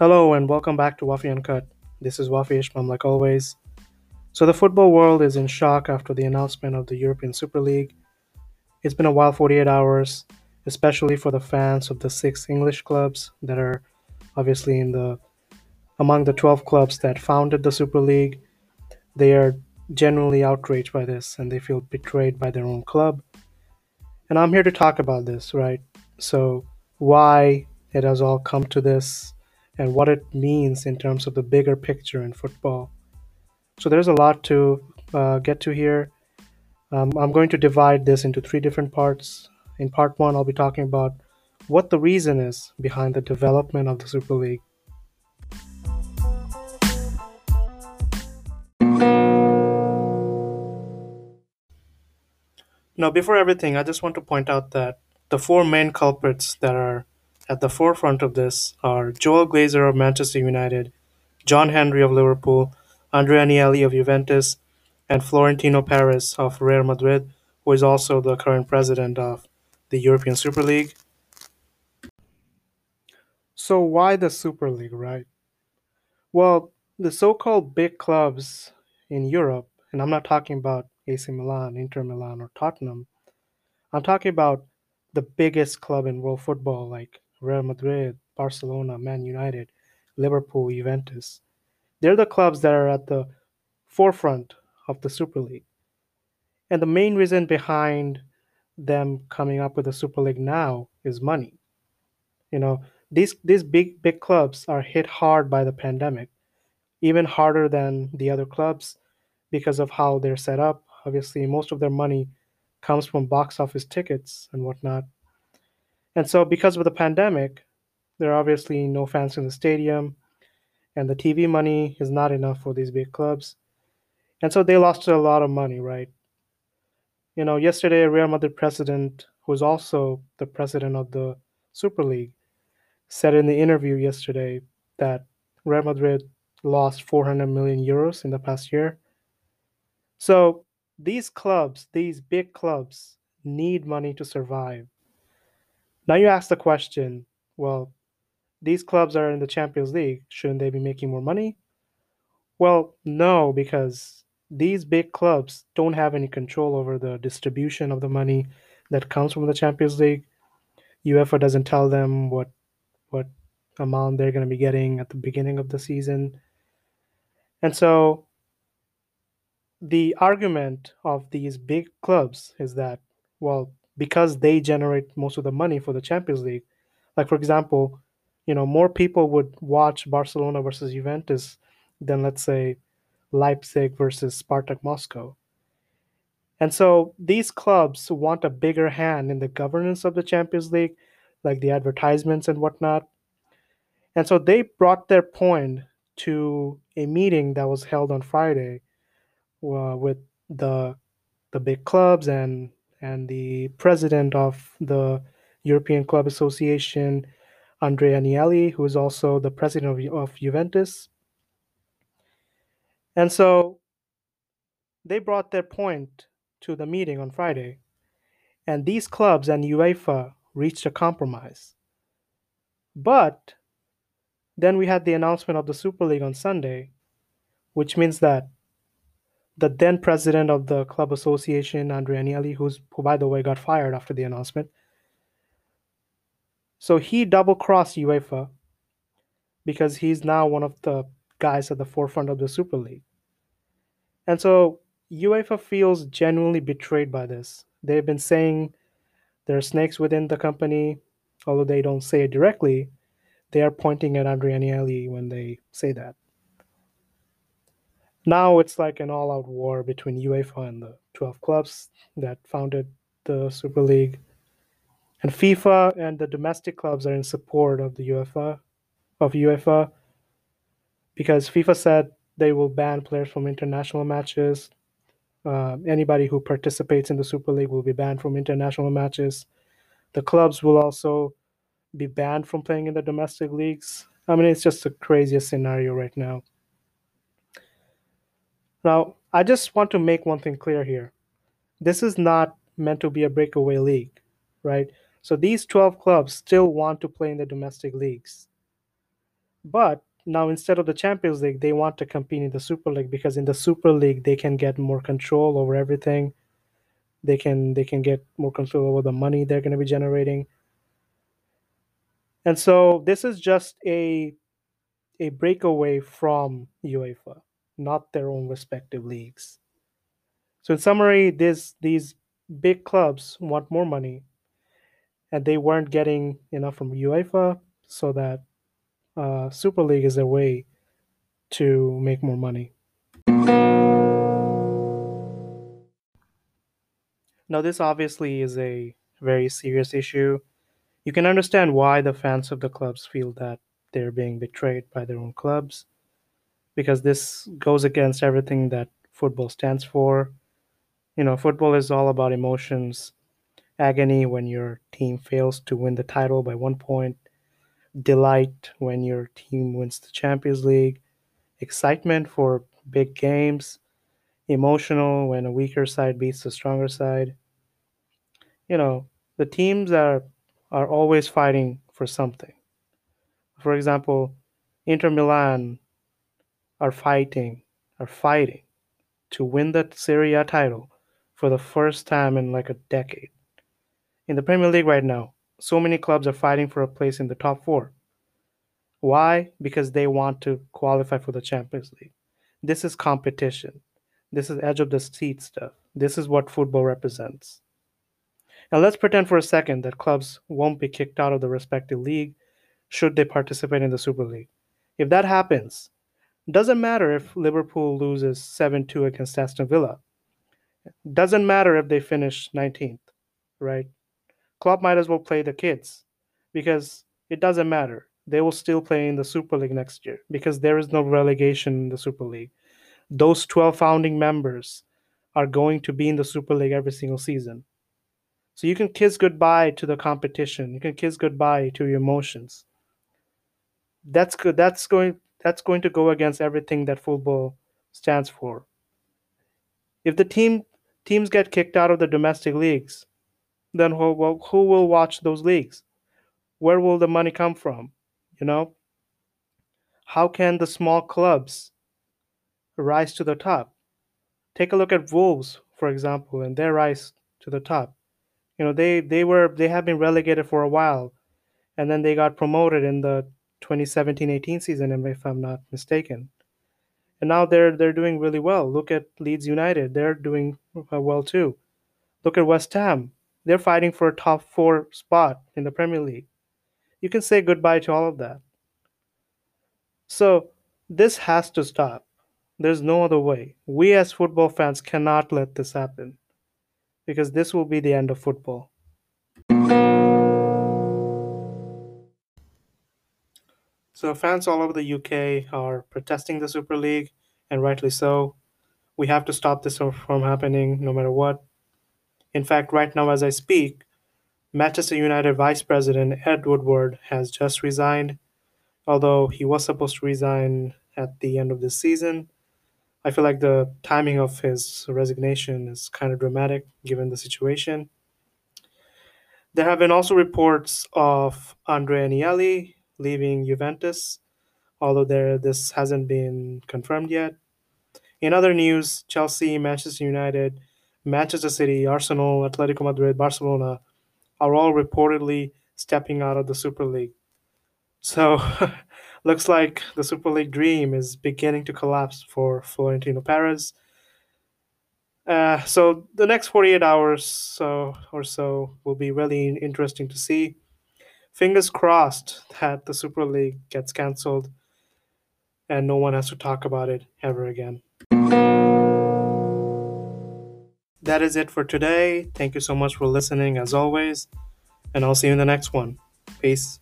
Hello and welcome back to Wafi Uncut. This is Wafi Ishmam, like always. So, the football world is in shock after the announcement of the European Super League. It's been a wild 48 hours, especially for the fans of the six English clubs that are obviously in the among the 12 clubs that founded the Super League. They are genuinely outraged by this and they feel betrayed by their own club. And I'm here to talk about this, right? So, why it has all come to this and what it means in terms of the bigger picture in football. So there's a lot to uh, get to here. Um, I'm going to divide this into three different parts. In part one, I'll be talking about what the reason is behind the development of the Super League. Now, before everything, I just want to point out that the four main culprits that are at the forefront of this are Joel Glazer of Manchester United, John Henry of Liverpool, Andrea Agnelli of Juventus, and Florentino Perez of Real Madrid, who is also the current president of the European Super League. So, why the Super League, right? Well, the so called big clubs in Europe, and I'm not talking about AC Milan, Inter Milan, or Tottenham, I'm talking about the biggest club in world football, like Real Madrid, Barcelona, Man United, Liverpool, Juventus. They're the clubs that are at the forefront of the Super League. And the main reason behind them coming up with the Super League now is money. You know, these these big big clubs are hit hard by the pandemic, even harder than the other clubs because of how they're set up. Obviously, most of their money comes from box office tickets and whatnot. And so, because of the pandemic, there are obviously no fans in the stadium, and the TV money is not enough for these big clubs. And so they lost a lot of money, right? You know, yesterday, Real Madrid president, who is also the president of the Super League, said in the interview yesterday that Real Madrid lost 400 million euros in the past year. So these clubs, these big clubs, need money to survive. Now you ask the question well, these clubs are in the Champions League. Shouldn't they be making more money? Well, no, because these big clubs don't have any control over the distribution of the money that comes from the Champions League. UEFA doesn't tell them what what amount they're going to be getting at the beginning of the season. And so the argument of these big clubs is that well, because they generate most of the money for the Champions League, like for example, you know, more people would watch Barcelona versus Juventus than let's say Leipzig versus Spartak Moscow. And so these clubs want a bigger hand in the governance of the Champions League, like the advertisements and whatnot. And so they brought their point to a meeting that was held on Friday uh, with the the big clubs and and the president of the European Club Association, Andrea Agnelli, who is also the president of, of Juventus. And so they brought their point to the meeting on Friday, and these clubs and UEFA reached a compromise. But then we had the announcement of the Super League on Sunday, which means that the then president of the club association, Andrea Agnelli, who's who by the way got fired after the announcement. So he double crossed UEFA because he's now one of the guys at the forefront of the Super League. And so UEFA feels genuinely betrayed by this. They've been saying there are snakes within the company, although they don't say it directly. They are pointing at Andrea Agnelli when they say that. Now it's like an all out war between UEFA and the 12 clubs that founded the Super League. And FIFA and the domestic clubs are in support of the UEFA of UEFA because FIFA said they will ban players from international matches. Uh, anybody who participates in the Super League will be banned from international matches. The clubs will also be banned from playing in the domestic leagues. I mean, it's just the craziest scenario right now. Now, I just want to make one thing clear here. This is not meant to be a breakaway league, right? So these 12 clubs still want to play in the domestic leagues. But now instead of the Champions League, they want to compete in the Super League because in the Super League they can get more control over everything. They can they can get more control over the money they're going to be generating. And so this is just a a breakaway from UEFA, not their own respective leagues. So in summary, this these big clubs want more money, and they weren't getting enough from UEFA, so that uh, Super League is a way to make more money. Now, this obviously is a very serious issue. You can understand why the fans of the clubs feel that they're being betrayed by their own clubs, because this goes against everything that football stands for. You know, football is all about emotions, agony when your team fails to win the title by one point, delight when your team wins the Champions League, excitement for big games, emotional when a weaker side beats the stronger side. You know, the teams are are always fighting for something. For example, Inter Milan are fighting are fighting to win the Serie A title for the first time in like a decade. In the Premier League right now, so many clubs are fighting for a place in the top 4. Why? Because they want to qualify for the Champions League. This is competition. This is edge of the seat stuff. This is what football represents. Now let's pretend for a second that clubs won't be kicked out of the respective league should they participate in the Super League. If that happens, doesn't matter if Liverpool loses 7-2 against Aston Villa. Doesn't matter if they finish 19th, right? Klopp might as well play the kids because it doesn't matter. They will still play in the Super League next year because there is no relegation in the Super League. Those 12 founding members are going to be in the Super League every single season. So you can kiss goodbye to the competition. You can kiss goodbye to your emotions. That's good. That's going that's going to go against everything that football stands for. If the team teams get kicked out of the domestic leagues, then who, who will watch those leagues? Where will the money come from? You know? How can the small clubs rise to the top? Take a look at Wolves, for example, and their rise to the top. You know, they they were they have been relegated for a while, and then they got promoted in the 2017-18 season, if I'm not mistaken. And now they're they're doing really well. Look at Leeds United; they're doing uh, well too. Look at West Ham; they're fighting for a top four spot in the Premier League. You can say goodbye to all of that. So this has to stop. There's no other way. We as football fans cannot let this happen because this will be the end of football. So, fans all over the UK are protesting the Super League, and rightly so. We have to stop this from happening no matter what. In fact, right now, as I speak, Manchester United Vice President Ed Woodward has just resigned, although he was supposed to resign at the end of this season. I feel like the timing of his resignation is kind of dramatic given the situation. There have been also reports of Andrea Agnelli leaving Juventus, although there this hasn't been confirmed yet. In other news, Chelsea, Manchester United, Manchester City, Arsenal, Atletico Madrid, Barcelona are all reportedly stepping out of the Super League. So looks like the Super League dream is beginning to collapse for Florentino Perez. Uh, so the next 48 hours so, or so will be really interesting to see. Fingers crossed that the Super League gets cancelled and no one has to talk about it ever again. That is it for today. Thank you so much for listening as always, and I'll see you in the next one. Peace.